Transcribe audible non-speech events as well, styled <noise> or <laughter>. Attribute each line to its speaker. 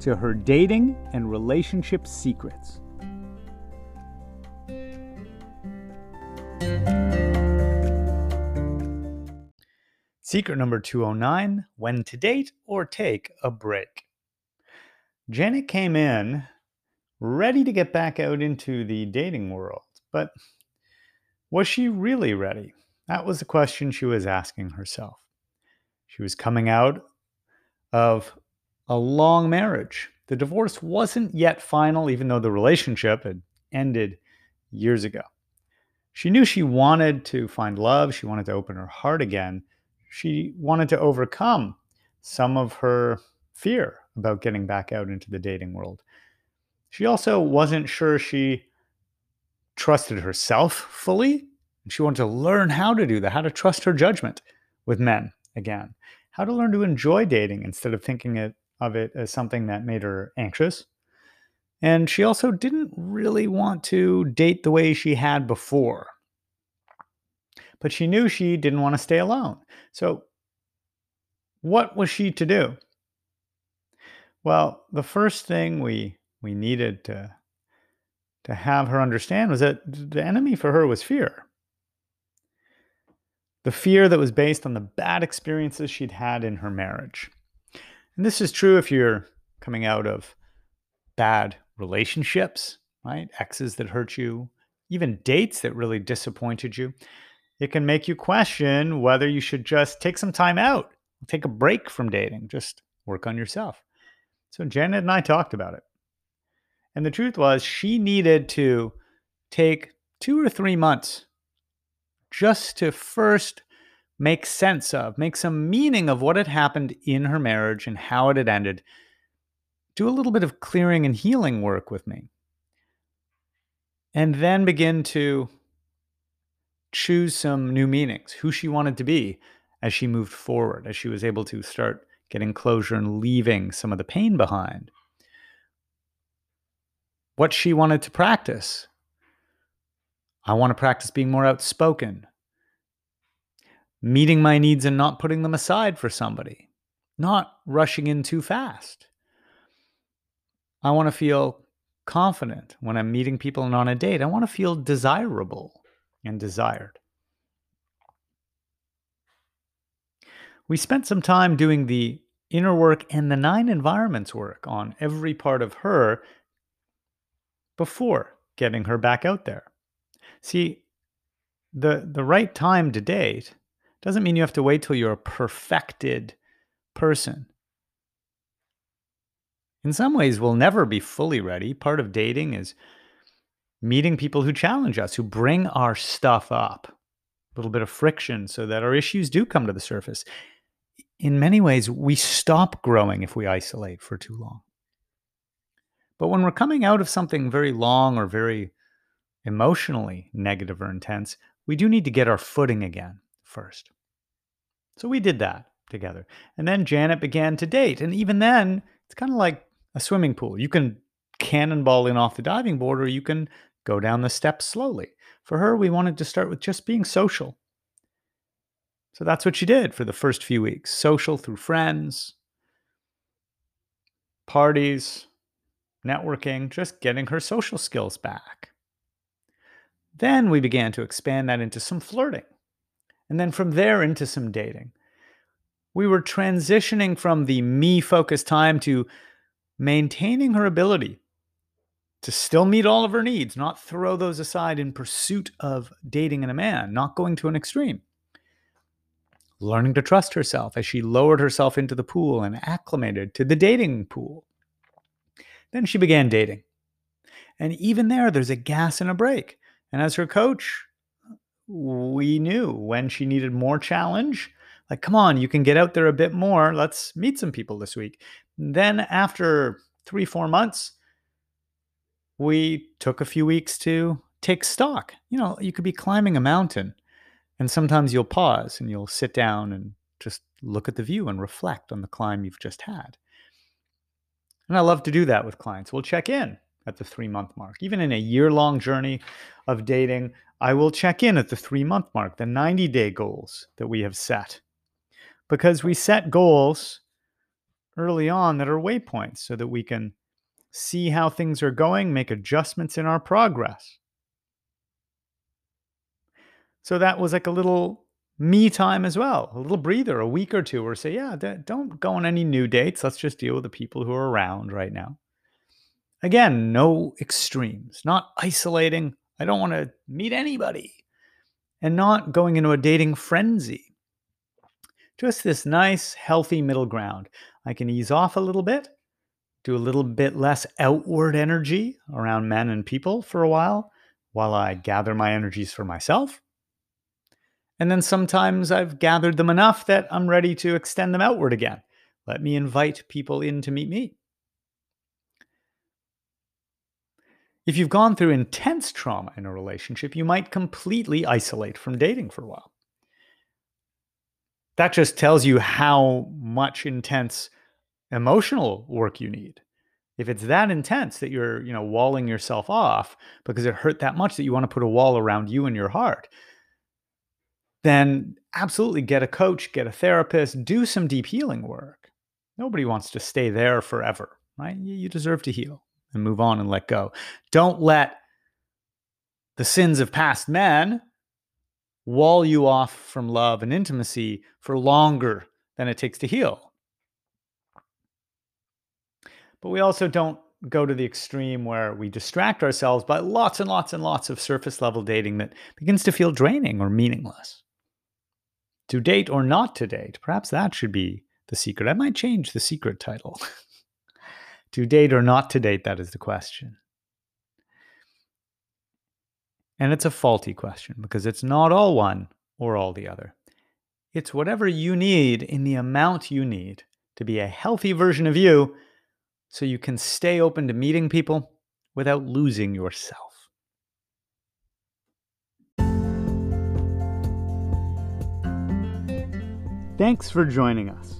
Speaker 1: to her dating and relationship secrets. Secret number 209 when to date or take a break. Janet came in ready to get back out into the dating world, but was she really ready? That was the question she was asking herself. She was coming out of a long marriage. The divorce wasn't yet final, even though the relationship had ended years ago. She knew she wanted to find love. She wanted to open her heart again she wanted to overcome some of her fear about getting back out into the dating world. She also wasn't sure she trusted herself fully. And she wanted to learn how to do that, how to trust her judgment with men again, how to learn to enjoy dating instead of thinking it, of it as something that made her anxious. And she also didn't really want to date the way she had before but she knew she didn't want to stay alone. So, what was she to do? Well, the first thing we we needed to to have her understand was that the enemy for her was fear. The fear that was based on the bad experiences she'd had in her marriage. And this is true if you're coming out of bad relationships, right? Exes that hurt you, even dates that really disappointed you it can make you question whether you should just take some time out, take a break from dating, just work on yourself. So Janet and I talked about it. And the truth was, she needed to take two or three months just to first make sense of, make some meaning of what had happened in her marriage and how it had ended. Do a little bit of clearing and healing work with me. And then begin to choose some new meanings, who she wanted to be as she moved forward, as she was able to start getting closure and leaving some of the pain behind. What she wanted to practice. I want to practice being more outspoken, meeting my needs and not putting them aside for somebody, not rushing in too fast. I want to feel confident when I'm meeting people and on a date. I want to feel desirable and desired. We spent some time doing the inner work and the nine environments work on every part of her before getting her back out there. See, the the right time to date doesn't mean you have to wait till you're a perfected person. In some ways, we'll never be fully ready. Part of dating is meeting people who challenge us, who bring our stuff up, a little bit of friction so that our issues do come to the surface. In many ways, we stop growing if we isolate for too long. But when we're coming out of something very long or very emotionally negative or intense, we do need to get our footing again first. So we did that together. And then Janet began to date. And even then, it's kind of like a swimming pool. You can cannonball in off the diving board or you can go down the steps slowly. For her, we wanted to start with just being social. So that's what she did for the first few weeks social through friends, parties, networking, just getting her social skills back. Then we began to expand that into some flirting. And then from there into some dating. We were transitioning from the me focused time to maintaining her ability to still meet all of her needs, not throw those aside in pursuit of dating in a man, not going to an extreme. Learning to trust herself as she lowered herself into the pool and acclimated to the dating pool. Then she began dating. And even there, there's a gas and a brake. And as her coach, we knew when she needed more challenge, like, come on, you can get out there a bit more. Let's meet some people this week. Then after three, four months, we took a few weeks to take stock. You know, you could be climbing a mountain and sometimes you'll pause and you'll sit down and just look at the view and reflect on the climb you've just had. And I love to do that with clients. We'll check in at the three month mark. Even in a year long journey of dating, I will check in at the three month mark, the 90 day goals that we have set. Because we set goals early on that are waypoints so that we can see how things are going, make adjustments in our progress. So that was like a little me time as well, a little breather, a week or two, or say, yeah, don't go on any new dates. Let's just deal with the people who are around right now. Again, no extremes, not isolating. I don't want to meet anybody and not going into a dating frenzy. Just this nice, healthy middle ground. I can ease off a little bit, do a little bit less outward energy around men and people for a while, while I gather my energies for myself and then sometimes I've gathered them enough that I'm ready to extend them outward again. Let me invite people in to meet me. If you've gone through intense trauma in a relationship, you might completely isolate from dating for a while. That just tells you how much intense emotional work you need. If it's that intense that you're, you know, walling yourself off because it hurt that much that you want to put a wall around you and your heart, then absolutely get a coach, get a therapist, do some deep healing work. Nobody wants to stay there forever, right? You deserve to heal and move on and let go. Don't let the sins of past men wall you off from love and intimacy for longer than it takes to heal. But we also don't go to the extreme where we distract ourselves by lots and lots and lots of surface level dating that begins to feel draining or meaningless to date or not to date. Perhaps that should be the secret. I might change the secret title. <laughs> to date or not to date, that is the question. And it's a faulty question because it's not all one or all the other. It's whatever you need in the amount you need to be a healthy version of you so you can stay open to meeting people without losing yourself. Thanks for joining us.